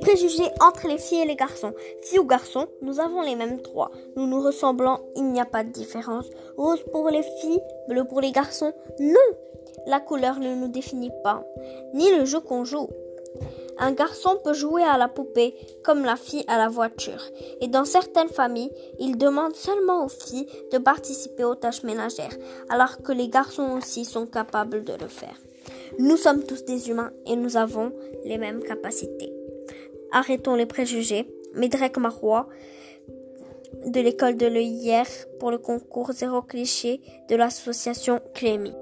Préjugés entre les filles et les garçons. Filles ou garçons, nous avons les mêmes droits. Nous nous ressemblons, il n'y a pas de différence. Rose pour les filles, bleu pour les garçons. Non, la couleur ne nous définit pas, ni le jeu qu'on joue. Un garçon peut jouer à la poupée comme la fille à la voiture. Et dans certaines familles, il demande seulement aux filles de participer aux tâches ménagères, alors que les garçons aussi sont capables de le faire. Nous sommes tous des humains et nous avons les mêmes capacités. Arrêtons les préjugés. Médrec Marois de l'école de l'EIR pour le concours zéro cliché de l'association Clémy.